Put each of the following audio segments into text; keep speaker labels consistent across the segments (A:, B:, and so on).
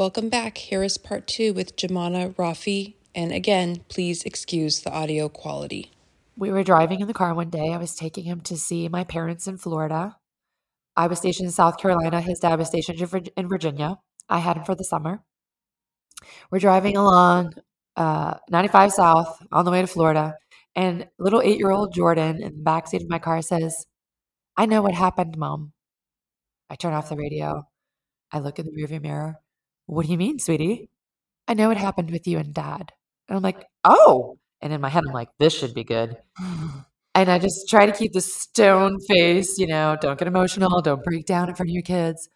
A: Welcome back. Here is part two with Jumana Rafi. And again, please excuse the audio quality.
B: We were driving in the car one day. I was taking him to see my parents in Florida. I was stationed in South Carolina. His dad was stationed in Virginia. I had him for the summer. We're driving along uh, 95 South on the way to Florida, and little eight year old Jordan in the backseat of my car says, I know what happened, mom. I turn off the radio. I look in the rearview mirror. What do you mean, sweetie? I know what happened with you and dad. And I'm like, oh. And in my head, I'm like, this should be good. And I just try to keep the stone face, you know, don't get emotional, don't break down in front of your kids.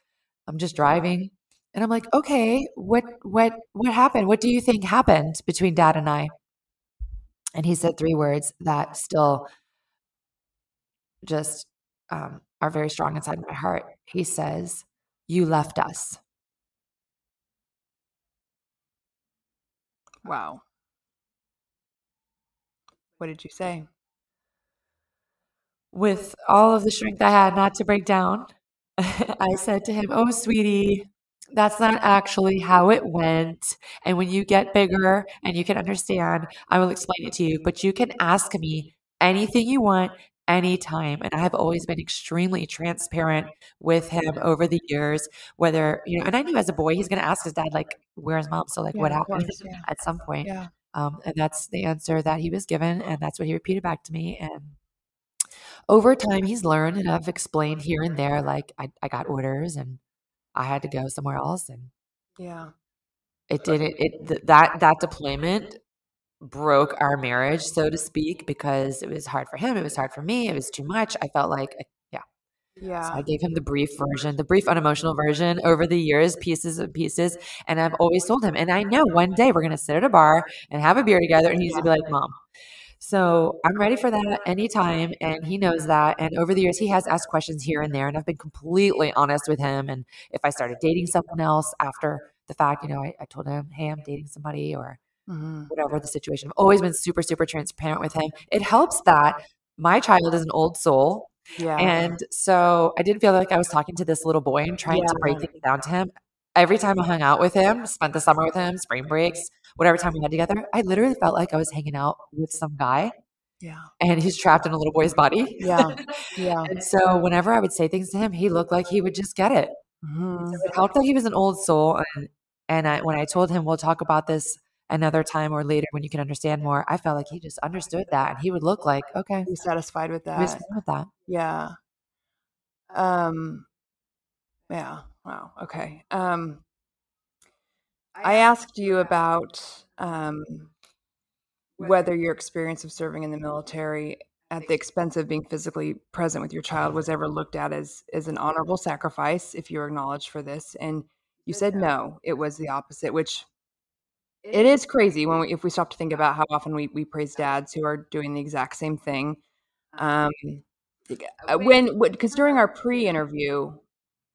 B: I'm just driving. And I'm like, okay, what what what happened? What do you think happened between dad and I? And he said three words that still just um, are very strong inside my heart. He says, You left us.
C: Wow. What did you say?
B: With all of the strength I had not to break down, I said to him, Oh, sweetie, that's not actually how it went. And when you get bigger and you can understand, I will explain it to you. But you can ask me anything you want anytime. And I have always been extremely transparent with him over the years, whether, you know, and I knew as a boy, he's going to ask his dad, like, where's mom? So, like, yeah, what happened course, yeah. at some point? Yeah. Um, and that's the answer that he was given. And that's what he repeated back to me. And over time, he's learned, and I've explained here and there, like, I, I got orders and I had to go somewhere else. And
C: yeah,
B: it did it, it that, that deployment broke our marriage, so to speak, because it was hard for him. It was hard for me. It was too much. I felt like, yeah.
C: Yeah.
B: So I gave him the brief version, the brief unemotional version over the years, pieces and pieces. And I've always told him, and I know one day we're going to sit at a bar and have a beer together, and he's going to be like, Mom. So I'm ready for that anytime. And he knows that. And over the years, he has asked questions here and there. And I've been completely honest with him. And if I started dating someone else after the fact, you know, I, I told him, Hey, I'm dating somebody or mm-hmm. whatever the situation. I've always been super, super transparent with him. It helps that my child is an old soul. Yeah. And so I did feel like I was talking to this little boy and trying yeah. to break things down to him. Every time I hung out with him, spent the summer with him, spring breaks, whatever time we had together, I literally felt like I was hanging out with some guy.
C: Yeah.
B: And he's trapped in a little boy's body.
C: Yeah. Yeah.
B: and so whenever I would say things to him, he looked like he would just get it. Mm-hmm. So it helped that he was an old soul. And, and I, when I told him, we'll talk about this another time or later when you can understand more. I felt like he just understood that and he would look like, okay.
C: He's satisfied with that.
B: He's with that.
C: Yeah. Um yeah. Wow. Okay. Um I asked you about um whether your experience of serving in the military at the expense of being physically present with your child was ever looked at as as an honorable sacrifice if you're acknowledged for this and you said no it was the opposite which it is crazy when we, if we stop to think about how often we, we praise dads who are doing the exact same thing. Um, uh, when because during our pre-interview,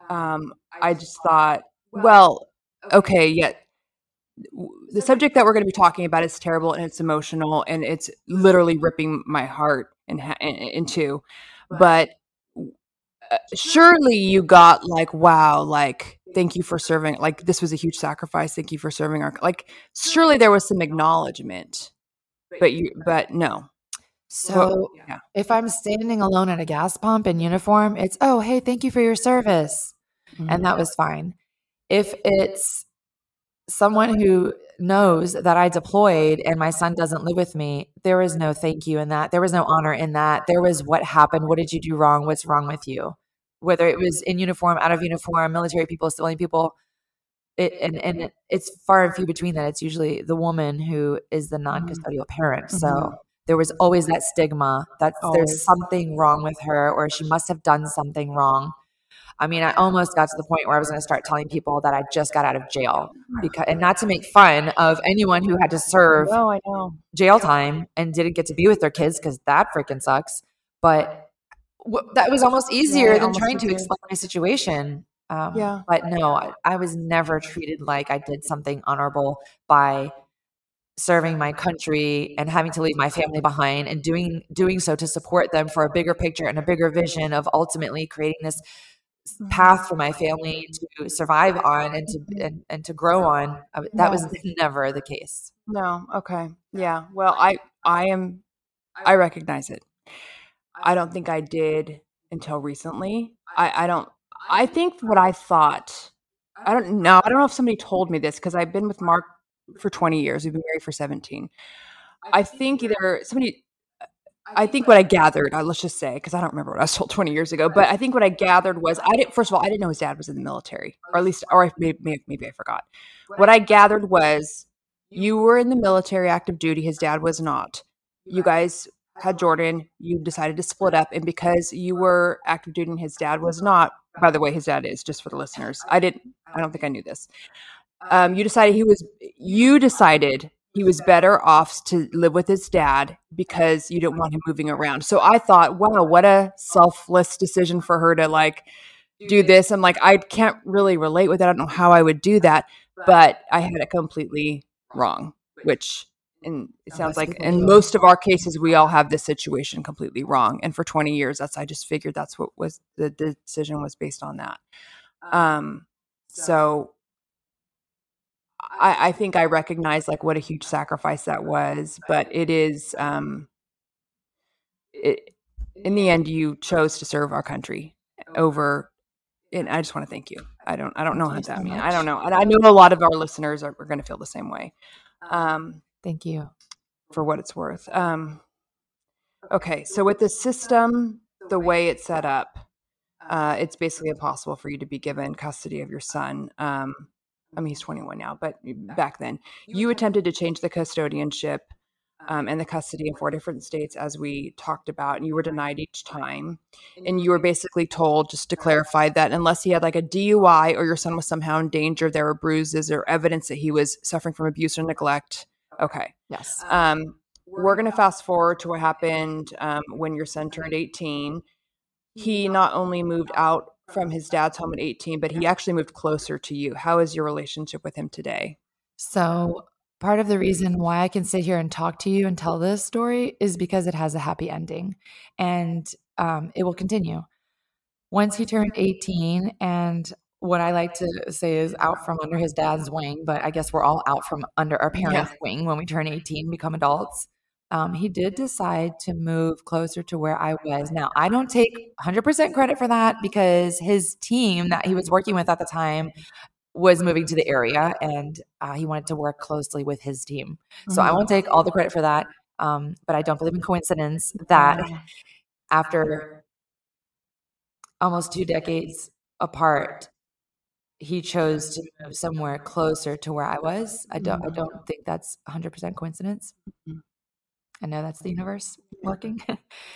C: um, I just thought, well, okay, yet the subject that we're going to be talking about is terrible and it's emotional and it's literally ripping my heart in, in, in two. But uh, surely you got like, wow, like thank you for serving like this was a huge sacrifice thank you for serving our like surely there was some acknowledgement but you but no.
B: So yeah. if i'm standing alone at a gas pump in uniform it's oh hey thank you for your service. Mm-hmm. and that was fine. If it's someone who knows that i deployed and my son doesn't live with me there is no thank you in that there was no honor in that there was what happened what did you do wrong what's wrong with you whether it was in uniform, out of uniform, military people, civilian people. It, and and it's far and few between that. It's usually the woman who is the mm-hmm. non-custodial parent. Mm-hmm. So there was always that stigma that there's something wrong with her, or she must have done something wrong. I mean, I almost got to the point where I was going to start telling people that I just got out of jail because, and not to make fun of anyone who had to serve
C: no, I know.
B: jail time and didn't get to be with their kids because that freaking sucks. But that was almost easier yeah, than trying to explain my situation. Um, yeah. But no, I, I, was never treated like I did something honorable by serving my country and having to leave my family behind and doing doing so to support them for a bigger picture and a bigger vision of ultimately creating this mm-hmm. path for my family to survive on and to mm-hmm. and, and to grow on. Uh, that was never the case.
C: No. Okay. Yeah. Well, I I am I recognize it. I don't think I did until recently. I I don't I think what I thought I don't know. I don't know if somebody told me this because I've been with Mark for 20 years. We've been married for 17. I think either somebody I think what I gathered, uh, let's just say, because I don't remember what I was told 20 years ago, but I think what I gathered was I didn't, first of all, I didn't know his dad was in the military, or at least, or I, maybe, maybe I forgot. What I gathered was you were in the military active duty, his dad was not. You guys had Jordan, you decided to split up, and because you were active duty and his dad was not, by the way, his dad is, just for the listeners, I didn't, I don't think I knew this. Um, you decided he was, you decided he was better off to live with his dad because you didn't want him moving around. So I thought, wow, what a selfless decision for her to like do this. I'm like, I can't really relate with that. I don't know how I would do that, but I had it completely wrong, which and it sounds like in most of our cases we all have this situation completely wrong. And for 20 years, that's I just figured that's what was the decision was based on that. Um so I, I think I recognize like what a huge sacrifice that was, but it is um it in the end you chose to serve our country over and I just want to thank you. I don't I don't know what that means. I don't know. And I know a lot of our listeners are, are going to feel the same way.
B: Um thank you
C: for what it's worth. Um okay, so with the system the way it's set up, uh, it's basically impossible for you to be given custody of your son. Um, I mean, he's 21 now, but back then, you attempted to change the custodianship um, and the custody in four different states, as we talked about, and you were denied each time. And you were basically told, just to clarify, that unless he had like a DUI or your son was somehow in danger, there were bruises or evidence that he was suffering from abuse or neglect. Okay.
B: Yes.
C: Um, we're going to fast forward to what happened um, when your son turned 18. He not only moved out from his dad's home at 18, but he actually moved closer to you. How is your relationship with him today?
B: So, part of the reason why I can sit here and talk to you and tell this story is because it has a happy ending and um, it will continue. Once he turned 18, and what I like to say is out from under his dad's wing, but I guess we're all out from under our parents' yeah. wing when we turn 18, become adults um, he did decide to move closer to where I was. Now, I don't take 100% credit for that because his team that he was working with at the time was moving to the area and uh, he wanted to work closely with his team. So I won't mm-hmm. take all the credit for that. Um, but I don't believe in coincidence that after almost two decades apart, he chose to move somewhere closer to where I was. I don't. I mm-hmm. don't think that's 100% coincidence. I know that's the universe working.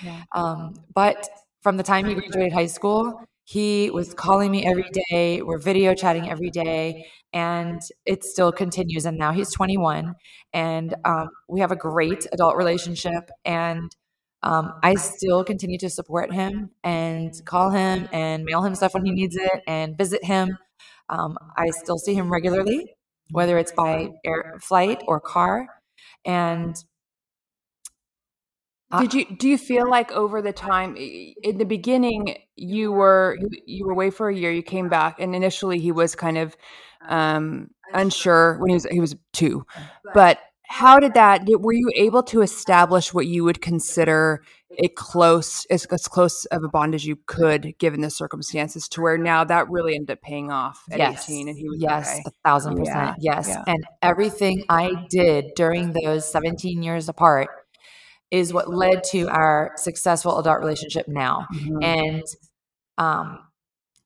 B: yeah. um, but from the time he graduated high school, he was calling me every day. We're video chatting every day, and it still continues. And now he's 21, and um, we have a great adult relationship. And um, I still continue to support him and call him and mail him stuff when he needs it and visit him. Um, I still see him regularly, whether it's by air flight or car. And
C: did you do you feel like over the time in the beginning you were you were away for a year, you came back, and initially he was kind of um, unsure when he was he was two, but how did that were you able to establish what you would consider a close as, as close of a bond as you could given the circumstances to where now that really ended up paying off at yes. 18 and he was
B: yes
C: okay.
B: a thousand percent yeah. yes yeah. and everything i did during those 17 years apart is what led to our successful adult relationship now. Mm-hmm. And, um,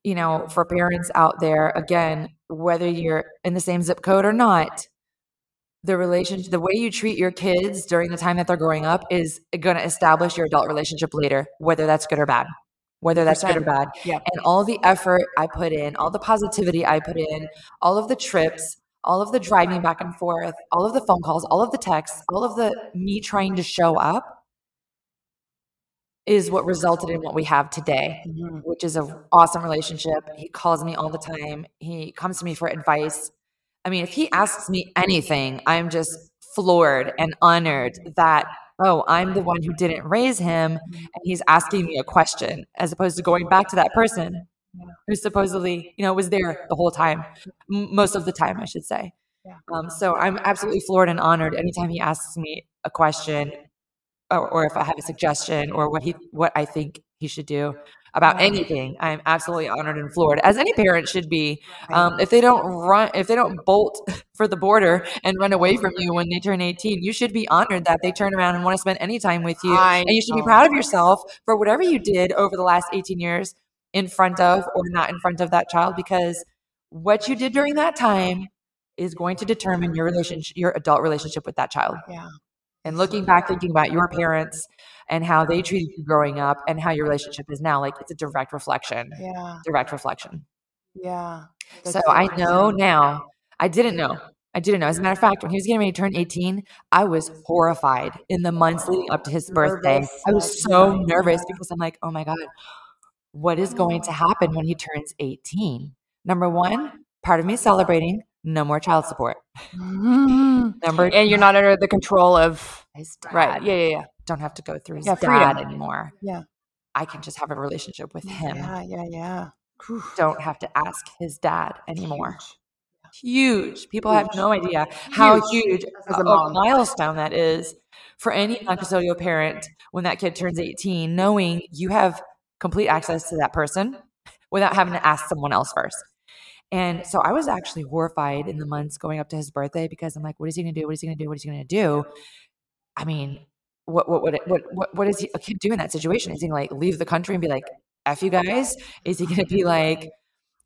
B: you know, for parents out there, again, whether you're in the same zip code or not, the relationship, the way you treat your kids during the time that they're growing up is going to establish your adult relationship later, whether that's good or bad. Whether that's good or bad.
C: Yeah.
B: And all the effort I put in, all the positivity I put in, all of the trips, all of the driving back and forth, all of the phone calls, all of the texts, all of the me trying to show up is what resulted in what we have today, mm-hmm. which is an awesome relationship. He calls me all the time. He comes to me for advice. I mean, if he asks me anything, I'm just floored and honored that oh, I'm the one who didn't raise him and he's asking me a question as opposed to going back to that person who supposedly, you know, was there the whole time, m- most of the time, I should say. Um, so I'm absolutely floored and honored anytime he asks me a question or, or if I have a suggestion or what he what I think he should do about anything. I'm absolutely honored and floored, as any parent should be. Um, if they don't run, if they don't bolt for the border and run away from you when they turn 18, you should be honored that they turn around and want to spend any time with you.
C: I
B: and you should be proud of yourself for whatever you did over the last 18 years in front of or not in front of that child, because what you did during that time is going to determine your relationship, your adult relationship with that child.
C: Yeah.
B: And looking back, thinking about your parents and how they treated you growing up and how your relationship is now, like it's a direct reflection.
C: Yeah.
B: Direct reflection.
C: Yeah.
B: So I know now. I didn't know. I didn't know. As a matter of fact, when he was getting ready to turn 18, I was horrified in the months leading up to his birthday.
C: Nervous,
B: I was so nervous because I'm like, oh my God, what is going to happen when he turns 18? Number one, part of me celebrating no more child support.
C: Mhm.
B: Number
C: And you're not under the control of
B: his dad.
C: right. Yeah, yeah, yeah.
B: Don't have to go through his
C: Yeah,
B: dad
C: freedom.
B: anymore.
C: Yeah.
B: I can just have a relationship with him.
C: Yeah, yeah, yeah. Whew.
B: Don't have to ask his dad anymore.
C: Huge.
B: huge. People have no idea how huge a,
C: a
B: milestone that is for any non-custodial parent when that kid turns 18, knowing you have complete access to that person without having to ask someone else first. And so I was actually horrified in the months going up to his birthday because I'm like, what is he going to do? What is he going to do? What is he going to do? I mean, what what what what what, what is he, a kid do in that situation? Is he gonna, like leave the country and be like, "F you guys"? Is he going to be like,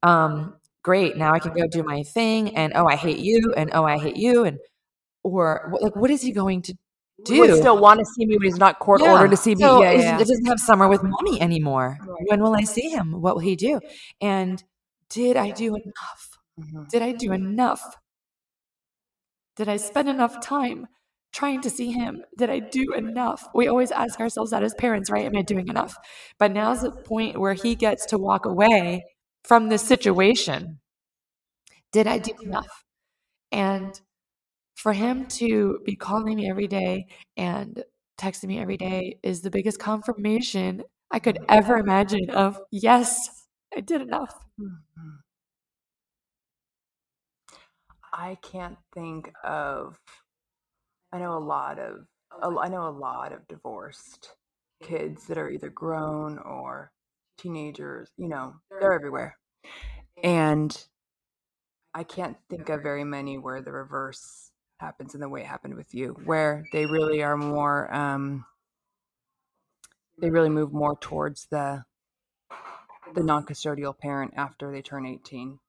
B: um, great, now I can go do my thing, and oh, I hate you, and oh, I hate you, and or what, like, what is he going to do?
C: Would still want to see me, but he's not court
B: Yeah.
C: ordered to see me.
B: So
C: yeah, yeah.
B: it doesn't have summer with mommy anymore.
C: Right.
B: When will I see him? What will he do? And did I do enough?
C: Mhm.
B: Did I do enough? Did I spend enough time trying to see him? Did I do enough? We always ask ourselves that as parents, right? Am I doing enough? But now's the point where he gets to walk away from this situation. Did I do enough? And for him to be calling me every day and texting me every day is the biggest confirmation I could ever imagine of yes, I did enough.
C: Mhm. I can't think of. I know a lot of. a- I know a lot of divorced kids that are either grown or teenagers. You know, they're everywhere, and I can't think of very many where the reverse happens in the way it happened with you, where they really are more. Um, they really move more towards the the non-custodial parent after they turn 18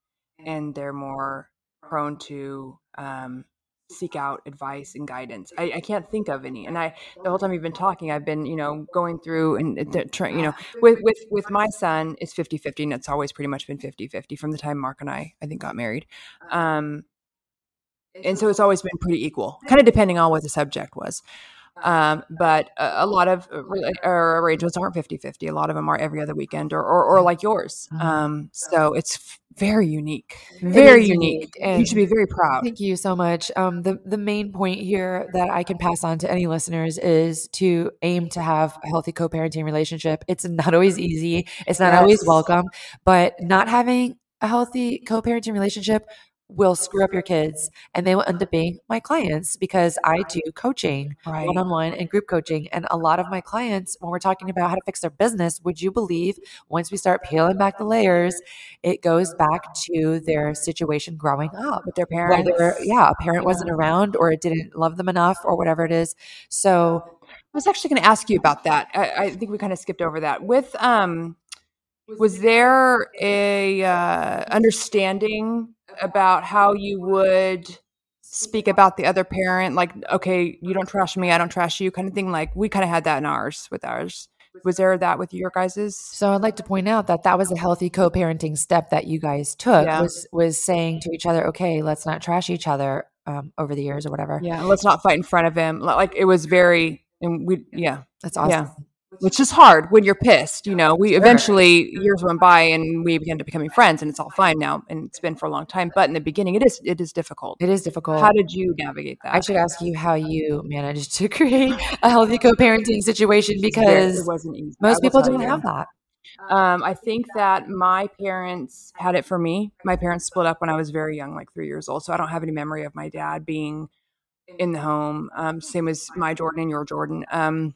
C: and they're more prone to um, seek out advice and guidance. I, I can't think of any. And i the whole time we've been talking i've been you know going through and uh, the, try, you know with with with my son it's 50 50 and it's always pretty much been 50 50 from the time mark and i i think got married. Um and so it's always been pretty equal kind of depending on what the subject was um, but a, a lot of uh, or arrangements aren't 50 50 a lot of them are every other weekend or or, or like yours.
B: Mhm.
C: um, so it's f- very unique. Very unique,
B: unique,
C: you should be very proud.
B: Thank you so much. Um, the the main point here that I can pass on to any listeners is to aim to have a healthy co-parenting relationship. It's not always easy. It's not always welcome, but not having a healthy co-parenting relationship will screw up your kids, and they will end up being my clients because I do coaching
C: right
B: one on one and group coaching. And a lot of my clients, when we're talking about how to fix their business, would you believe once we start peeling back the layers, it goes back to their situation growing up.
C: with their parents
B: Whether, yeah, a parent wasn't around or it didn't love them enough or whatever it is. So,
C: I was actually going to ask you about that. I, I think we kind of skipped over that. With um, was there a uh, understanding about how you would speak about the other parent? Like, okay, you don't trash me, I don't trash you, kind of thing. Like we kind of had that in ours with ours. Was there that with your guys's?
B: so I'd like to point out that that was a healthy co-parenting step that you guys took
C: Yeah.
B: was was saying to each other, okay, let's not trash each other um, over the years or whatever.
C: Yeah, let's not fight in front of him. Like it was very, and we, yeah,
B: That's awesome.
C: Yeah. Which is hard when you're pissed. You know, we eventually years went by and we began to becoming friends, and it's all fine now, and it's been for a long time. But in the beginning, it is it is difficult.
B: It is difficult.
C: How did you navigate that?
B: I should ask you how you managed to create a healthy co-parenting situation because
C: it wasn't easy.
B: Most people don't have that.
C: Um, I think that my parents had it for me. My parents split up when I was very young, like three years old. So I don't have any memory of my dad being in the home. Um, same as my Jordan and your Jordan. Um,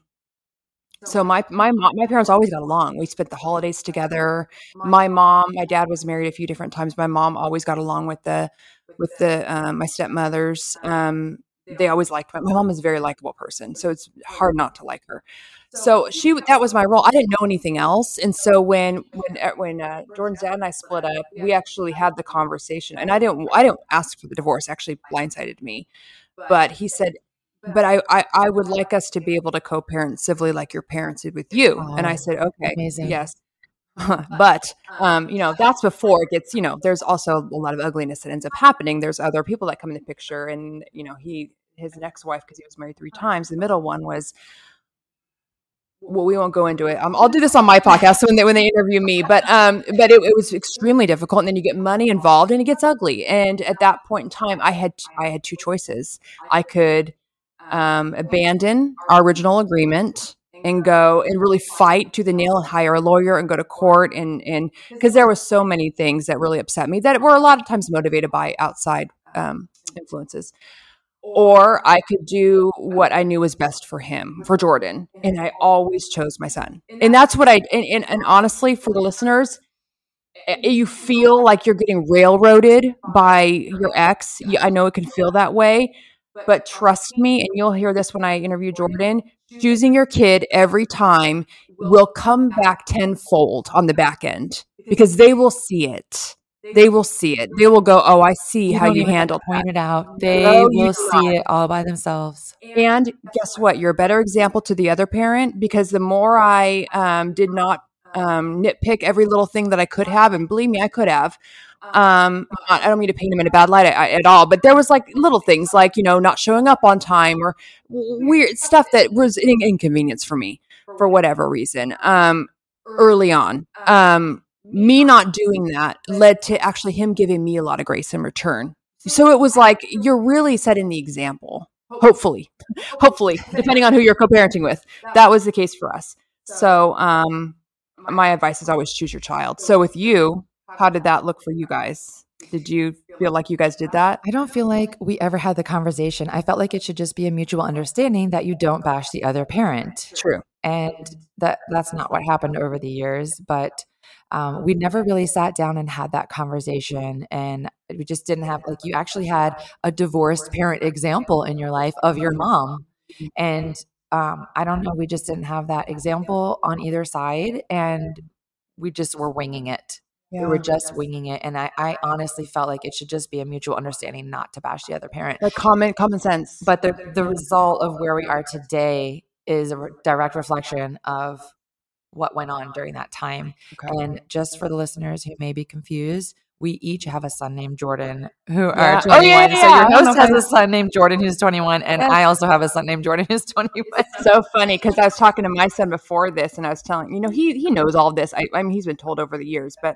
C: so my my mom, my parents always got along. We spent the holidays together. My mom, my dad was married a few different times. My mom always got along with the with the um, my stepmothers. Um, they always liked my, my mom is a very likable person, so it's hard not to like her. So she that was my role. I didn't know anything else, and so when when uh, when uh, Jordan's dad and I split up, we actually had the conversation, and I didn't I didn't ask for the divorce. Actually, blindsided me, but he said, "But I I, I would like us to be able to co-parent civilly like your parents did with you." and I said, "Okay,
B: amazing.
C: yes." but um, you know that's before it gets you know there's also a lot of ugliness that ends up happening there's other people that come in the picture and you know he his next wife because he was married three times the middle one was well, we won't go into it. Um, I'll do this on my podcast when they when they interview me. But um, but it, it, was extremely difficult, and then you get money involved, and it gets ugly. And at that point in time, I had I had two choices. I could um, abandon our original agreement and go and really fight to the nail and hire a lawyer and go to court and and because there was so many things that really upset me that were a lot of times motivated by outside um, influences or I could do what I knew was best for him, for Jordan. And I always chose my son. And that's what I, and, and, and honestly, for the listeners, you feel like you're getting railroaded by your ex. I know it can feel that way, but trust me, and you'll hear this when I interview Jordan choosing your kid every time will come back tenfold on the back end because they will see it they will see it. They will go, "Oh, I see
B: You
C: how you
B: even have
C: handled
B: point it out. They
C: No, you
B: will see it all by themselves.
C: And guess what? You're a better example to the other parent because the more I um, did not um, nitpick every little thing that I could have, and believe me, I could have. Um, I I don't mean to paint him in a bad light at all, but there was like little things like you know not showing up on time or weird stuff that was an inconvenience for me for whatever reason. Um, early on, um, me not doing that led to actually him giving me a lot of grace in return. So it was like you're really setting the example. Hopefully, hopefully, depending on who you're co-parenting with, that was the case for us. So, um, my advice is always choose your child. So with you, how did that look for you guys? Did you feel like you guys did that?
B: I don't feel like we ever had the conversation. I felt like it should just be a mutual understanding that you don't bash the other parent.
C: True.
B: and that that's not what happened over the years but um, we never really sat down and had that conversation and we just didn't have like you actually had a divorced parent example in your life of your mom and um, i don't know we just didn't have that example on either side and we just were winging it we were just winging it and I, I honestly felt like it should just be a mutual understanding not to bash the other parent
C: like common common sense.
B: but the the result of where we are today is a re- direct reflection of what went on during that time.
C: Okay.
B: And just for the listeners who may be confused, we each have a son named Jordan who
C: Yeah.
B: are
C: Oh,
B: 21.
C: yeah,
B: So
C: yeah, I
B: your host has a son named Jordan who's 21, and
C: Yes.
B: I also have a son named Jordan who's 21.
C: so funny because I was talking to my son before this, and I was telling you know he he knows all this. I, I mean he's been told over the years, but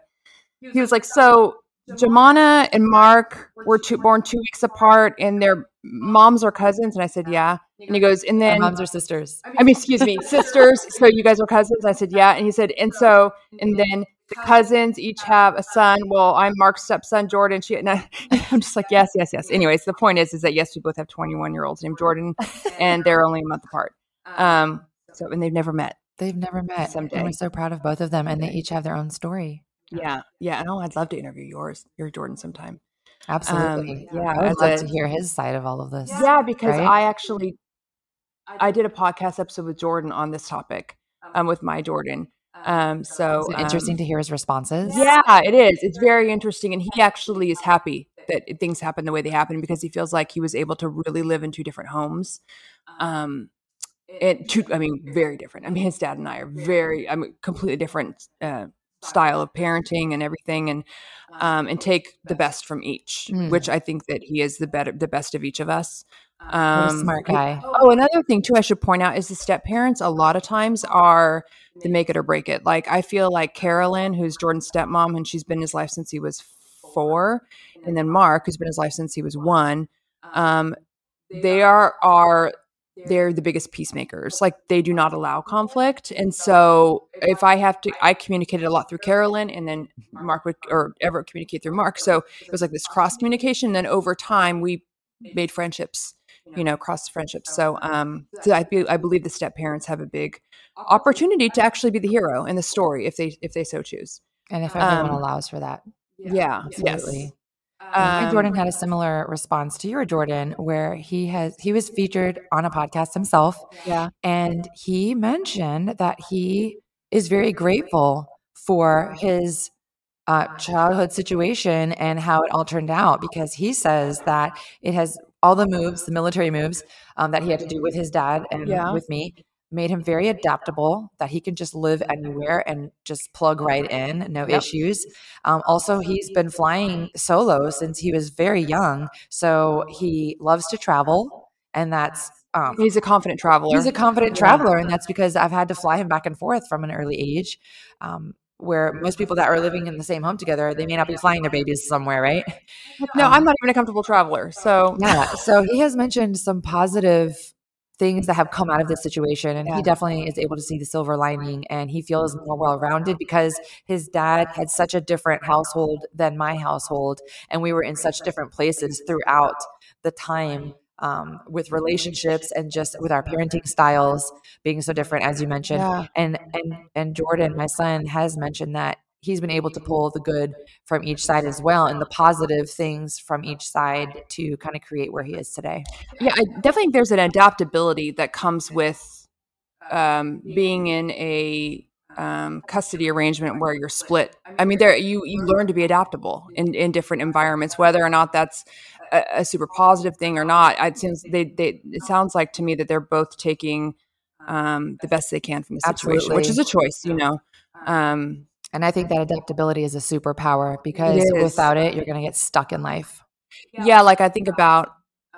C: he was like, so Jumana and Mark were two, born two weeks apart, and their moms are cousins, and I said, yeah, and he goes, and
B: Our
C: then
B: moms are sisters.
C: I mean, excuse me, sisters. So you guys are cousins? I said, yeah, and he said, and so and then the cousins each have a son. Well, I'm Mark's stepson, Jordan. She and I, I'm just like, yes, yes, yes. Anyways, the point is, is that yes, we both have 21 year olds named Jordan, and they're only a month apart. Um, so and they've never met.
B: They've never met. And we're so proud of both of them, and they each have their own story.
C: Yeah, yeah. Oh, I'd love to interview yours, your Jordan, sometime.
B: Absolutely.
C: yeah,
B: I would love
C: a-
B: to hear his side of all of this.
C: Yeah, because
B: right?
C: I actually I did a podcast episode with Jordan on this topic, um, with my Jordan. Um, so
B: interesting
C: um,
B: to hear his responses?
C: Yeah, it is. It's very interesting, and he actually is happy that things happen the way they happen because he feels like he was able to really live in two different homes. Um, and two, I mean, very different. I mean, his dad and I are very, I mean, completely different uh, style of parenting and everything, and um, and take the best from each,
B: Mm.
C: which I think that he is the better, the best of each of us.
B: A
C: Um,
B: smart guy.
C: Oh, another thing too, I should point out is the step parents. A lot of times are the make it or break it. Like I feel like Carolyn, who's Jordan's stepmom, and she's been his life since he was four, and then Mark, who's been his life since he was one. Um, they are are they're the biggest peacemakers. Like they do not allow conflict. And so if I have to, I communicated a lot through Carolyn and then Mark would, or Everett communicate through Mark. So it was like this cross communication. Then over time, we made friendships, you know, cross friendships. So, um, so I, be, I believe the step parents have a big opportunity to actually be the hero in the story if they, if they so choose.
B: And if everyone
C: Um,
B: allows for that.
C: Yeah.
B: Absolutely.
C: Yes. Um,
B: Jordan had a similar response to your Jordan, where he has he was featured on a podcast himself,
C: Yeah.
B: and he mentioned that he is very grateful for his uh, childhood situation and how it all turned out because he says that it has all the moves, the military moves um, that he had to do with his dad and
C: Yeah.
B: with me, made him very adaptable. That he can just live anywhere and just plug right in, no
C: Yep.
B: issues. Um, also, he's been flying solo since he was very young, so he loves to travel, and that's um,
C: He's a confident traveler.
B: He's a confident traveler, and that's because I've had to fly him back and forth from an early age. Um, where most people that are living in the same home together, they may not be flying their babies somewhere, right?
C: no,
B: Um,
C: I'm not even a comfortable traveler. So
B: Yeah. So he has mentioned some positive things that have come out of this situation, and
C: Yeah.
B: he definitely is able to see the silver lining, and he feels more well rounded because his dad had such a different household than my household, and we were in such different places throughout the time. Um, with relationships and just with our parenting styles being so different, as you mentioned,
C: yeah.
B: and and and Jordan, my son, has mentioned that he's been able to pull the good from each side as well, and the positive things from each side to kind of create where he is today.
C: Yeah, I definitely think there's an adaptability that comes with um, being in a um, custody arrangement where you're split. I mean, there you you learn to be adaptable in in different environments, whether or not that's a, a super positive thing or not. It seems they they it sounds like to me that they're both taking um, the best they can from the situation, which is a choice, you know. Um,
B: And I think that adaptability is a superpower because
C: is.
B: without it, you're going to get stuck in life.
C: yeah, like I think about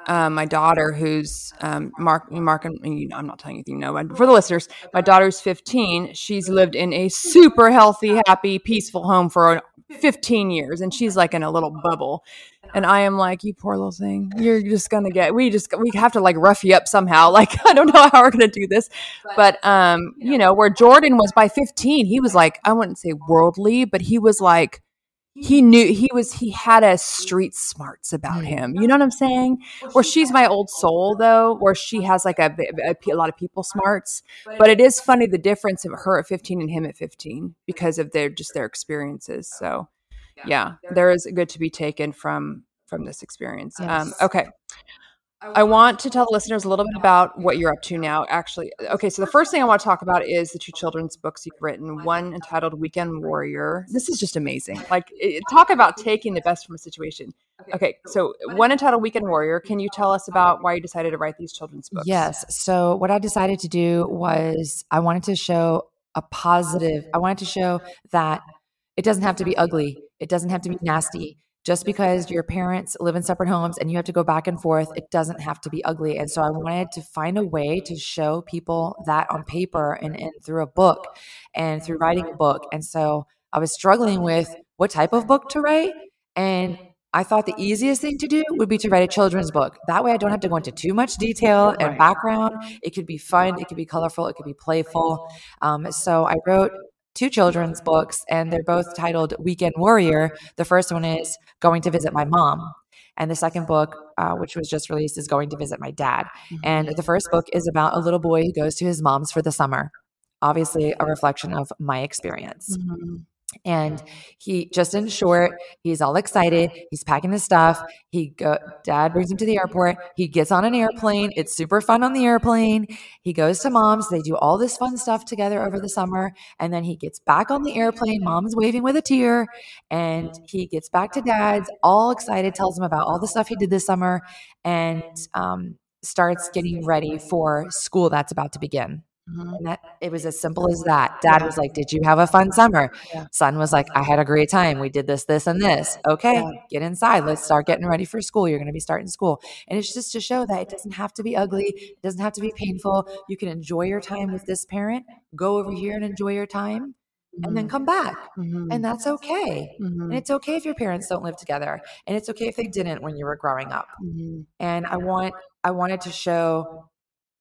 C: um, my daughter, who's um, Mark. Mark, and you know, I'm not telling you anything, no. But for the listeners, my daughter's 15. She's lived in a super healthy, happy, peaceful home for 15 years, and she's like in a little bubble. And I am like, you poor little thing. You're just gonna get. We just we have to like rough you up somehow. Like I don't know how we're gonna do this, but um, you know, where Jordan was by 15, he was like I wouldn't say worldly, but he was like he knew he was he had a street smarts about him you know what i'm saying? Where she's my old soul though where she has like a, a, a lot of people smarts but it is funny the difference of her at 15 and him at 15 because of their just their experiences so yeah. there is good to be taken from from this experience um okay I want to tell the listeners a little bit about what you're up to now. Actually, okay, so the first thing I want to talk about is the two children's books you've written. One entitled Weekend Warrior. This is just amazing. Like, it, talk about taking the best from a situation. Okay, so one entitled Weekend Warrior. Can you tell us about why you decided to write these children's books?
B: Yes. So what I decided to do was I wanted to show a positive. I wanted to show that it doesn't have to be ugly. It doesn't have to be nasty. Just because your parents live in separate homes and you have to go back and forth, it doesn't have to be ugly. And so I wanted to find a way to show people that on paper and, and through a book and through writing a book. And so I was struggling with what type of book to write. And I thought the easiest thing to do would be to write a children's book. That way, I don't have to go into too much detail and background. It could be fun, it could be colorful, it could be playful. Um, so I wrote two children's books, and they're both titled Weekend Warrior. The first one is Going to Visit My Mom. And the second book, uh, which was just released, is Going to Visit My Dad. And the first book is about a little boy who goes to his mom's for the summer. Obviously, a reflection of my experience.
C: Mhm.
B: And he just in short, he's all excited. He's packing his stuff. He go, dad brings him to the airport. He gets on an airplane. It's super fun on the airplane. He goes to mom's. They do all this fun stuff together over the summer. And then he gets back on the airplane. Mom's waving with a tear. And he gets back to dad's, all excited, tells him about all the stuff he did this summer, and um, starts getting ready for school that's about to begin.
C: Mhm.
B: And that it was as simple as that. Dad was like, Did you have a fun summer?
C: Yeah.
B: Son was like, I had a great time. We did this, this, and this. Okay,
C: Yeah.
B: get inside. Let's start getting ready for school. You're going to be starting school. And it's just to show that it doesn't have to be ugly, it doesn't have to be painful. You can enjoy your time with this parent, go over here and enjoy your time, and then come back.
C: Mhm.
B: And that's okay. And it's okay if your parents don't live together. And it's okay if they didn't when you were growing up
C: Mhm.
B: and I want I wanted to show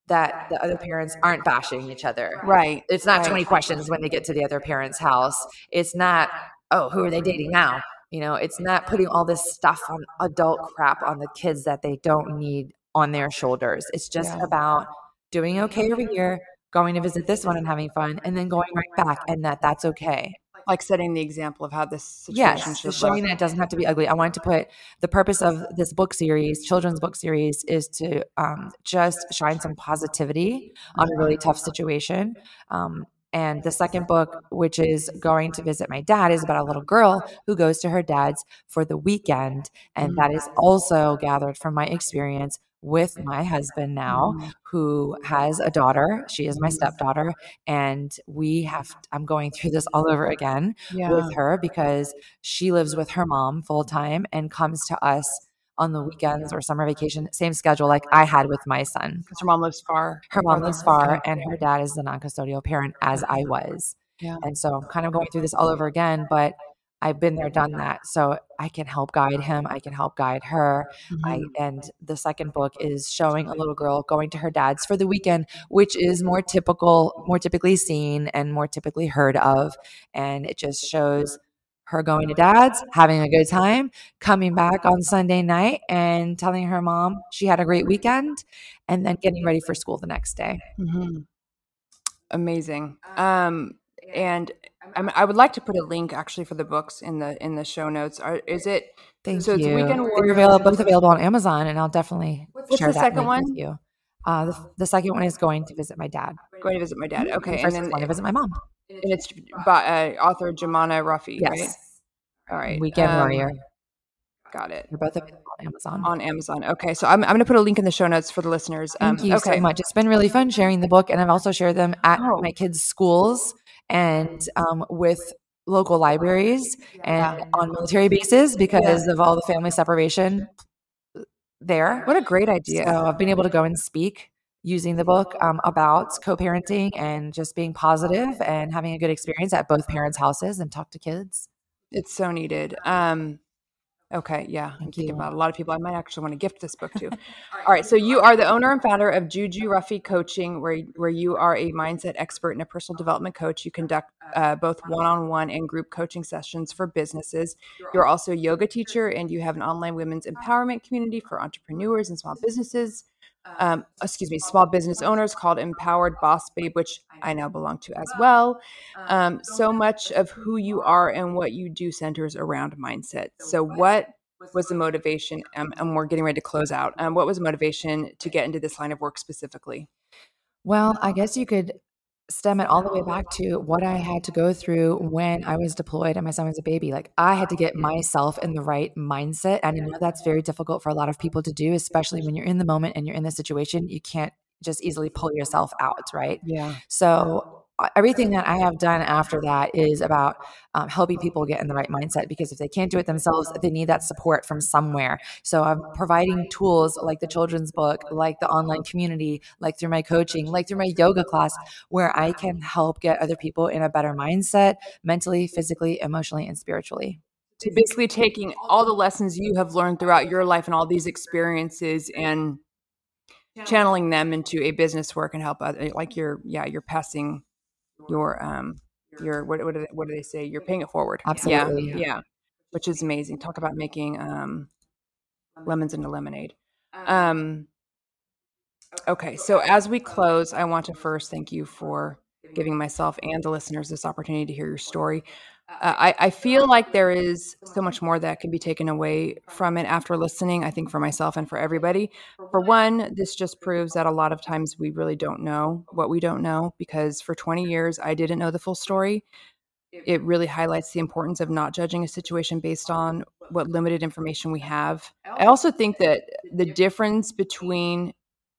B: that the other parents aren't bashing each other.
C: Right.
B: It's not
C: right.
B: 20 questions when they get to the other parent's house. It's not, oh, who are they dating now? You know, it's not putting all this stuff on adult crap on the kids that they don't need on their shoulders. It's just
C: Yeah.
B: about doing okay over here, going to visit this one and having fun, and then going right back, and that that's okay.
C: Like setting the example of how this situation
B: Yes,
C: should
B: showing that it doesn't have to be ugly. I wanted to put the purpose of this book series, children's book series, is to um, just shine some positivity on a really tough situation. Um, and the second book, which is going to visit my dad, is about a little girl who goes to her dad's for the weekend. And that is also gathered from my experience with my husband now, mm-hmm. who has a daughter. She is my mm-hmm. stepdaughter. And we have, I'm going through this all over again
C: Yeah.
B: with her because she lives with her mom full time and comes to us on the weekends or summer vacation, same schedule like I had with my son.
C: Because her mom lives far.
B: Her mom lives far, and her dad is the non custodial parent, as I was.
C: Yeah.
B: And so I'm kind of going through this all over again, but I've been there, done that. So I can help guide him, I can help guide her. I
C: Mhm.
B: and the second book is showing a little girl going to her dad's for the weekend, which is more typical, more typically seen and more typically heard of. And it just shows her going to dad's, having a good time, coming back on Sunday night and telling her mom she had a great weekend, and then getting ready for school the next day.
C: Mhm. Amazing. Um, and I, I would like to put a link actually for the books in the in the show notes. Are, is it
B: Thank
C: So it's
B: you.
C: Weekend
B: They're available, both available on Amazon, and I'll definitely
C: What's
B: share
C: the
B: that
C: second one?
B: with you. Uh, the, the second one is going to visit my dad.
C: going to visit my dad? Okay, and
B: first
C: then
B: going to visit my mom.
C: and it's by uh, author Jumana Ruffy,
B: Yes.
C: right? All right.
B: Weekend
C: um,
B: Warrior.
C: Got it.
B: They're both available on Amazon.
C: On Amazon. Okay, so I'm, I'm going to put a link in the show notes for the listeners. Um,
B: Thank you
C: okay.
B: so much. It's been really fun sharing the book, and I've also shared them at
C: Oh.
B: my kids' schools and um, with local libraries and
C: Yeah.
B: on military bases because of all the family separation there.
C: What a great idea.
B: So I've been able to go and speak using the book um, about co-parenting and just being positive and having a good experience at both parents' houses and talk to kids.
C: It's so needed. Um, okay, yeah, I'm thinking
B: you.
C: about a lot of people I might actually want to gift this book to. All right, so you are the owner and founder of Juju Ruffy Coaching, where where you are a mindset expert and a personal development coach. You conduct uh, both one-on-one and group coaching sessions for businesses. You're also a yoga teacher, and you have an online women's empowerment community for entrepreneurs and small businesses. Um, excuse me, small business owners called Empowered Boss Babe, which I now belong to as well. Um, so much of who you are and what you do centers around mindset. So, what was the motivation? Um, and we're getting ready to close out. Um, what was the motivation to get into this line of work specifically?
B: Well, I guess you could stem it all the way back to what I had to go through when I was deployed and my son was a baby. Like I had to get myself in the right mindset. And I know that's very difficult for a lot of people to do, especially when you're in the moment and you're in the situation. You can't just easily pull yourself out, right?
C: Yeah.
B: So everything that I have done after that is about um, helping people get in the right mindset because if they can't do it themselves, they need that support from somewhere. So I'm providing tools like the children's book, like the online community, like through my coaching, like through my yoga class, where I can help get other people in a better mindset, mentally, physically, emotionally, and spiritually.
C: So, basically, taking all the lessons you have learned throughout your life and all these experiences and channeling them into a business work and help other, like you're, yeah, you're passing your, um, your, what, what, do they, what do they say? You're paying it forward.
B: Absolutely.
C: Yeah. yeah. Which is amazing. Talk about making, um, lemons into lemonade. Um, okay. So as we close, I want to first thank you for giving myself and the listeners this opportunity to hear your story. Uh, I, I feel like there is so much more that can be taken away from it after listening, I think for myself and for everybody. For one, this just proves that a lot of times we really don't know what we don't know because for 20 years, I didn't know the full story. It really highlights the importance of not judging a situation based on what limited information we have. I also think that the difference between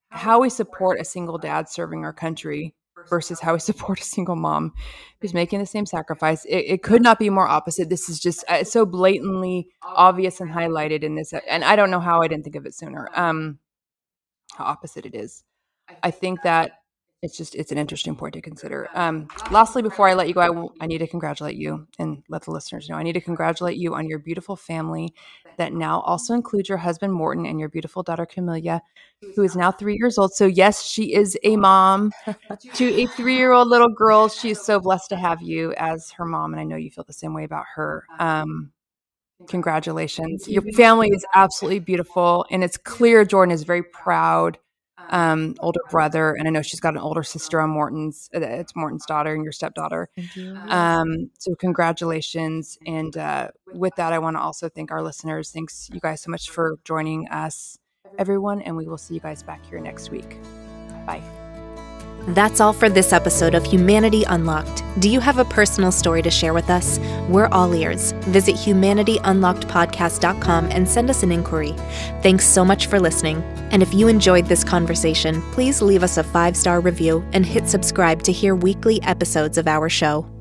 C: how we support a single dad serving our country versus how we support a single mom who's making the same sacrifice. It, it could not be more opposite. This is just uh, so blatantly obvious and highlighted in this. And I don't know how I didn't think of it sooner. Um, how opposite it is. I think that it's just it's an interesting point to consider. Um, lastly, before I let you go, I, w- I need to congratulate you and let the listeners know. I need to congratulate you on your beautiful family that now also includes your husband Morton and your beautiful daughter Camilla, who is now three years old. So yes, she is a mom to a three-year-old little girl. She is so blessed to have you as her mom, and I know you feel the same way about her. Um, congratulations, your family is absolutely beautiful, and it's clear Jordan is very proud um, older brother, and I know she's got an older sister on Morton's. uh, It's Morton's daughter and your stepdaughter.
B: You.
C: Um, so congratulations. And uh, with that, I want to also thank our listeners. Thanks you guys so much for joining us, everyone, and we will see you guys back here next week. Bye.
D: That's all for this episode of Humanity Unlocked. Do you have a personal story to share with us? We're all ears. Visit humanityunlockedpodcast.com and send us an inquiry. Thanks so much for listening. And if you enjoyed this conversation, please leave us a five star review and hit subscribe to hear weekly episodes of our show.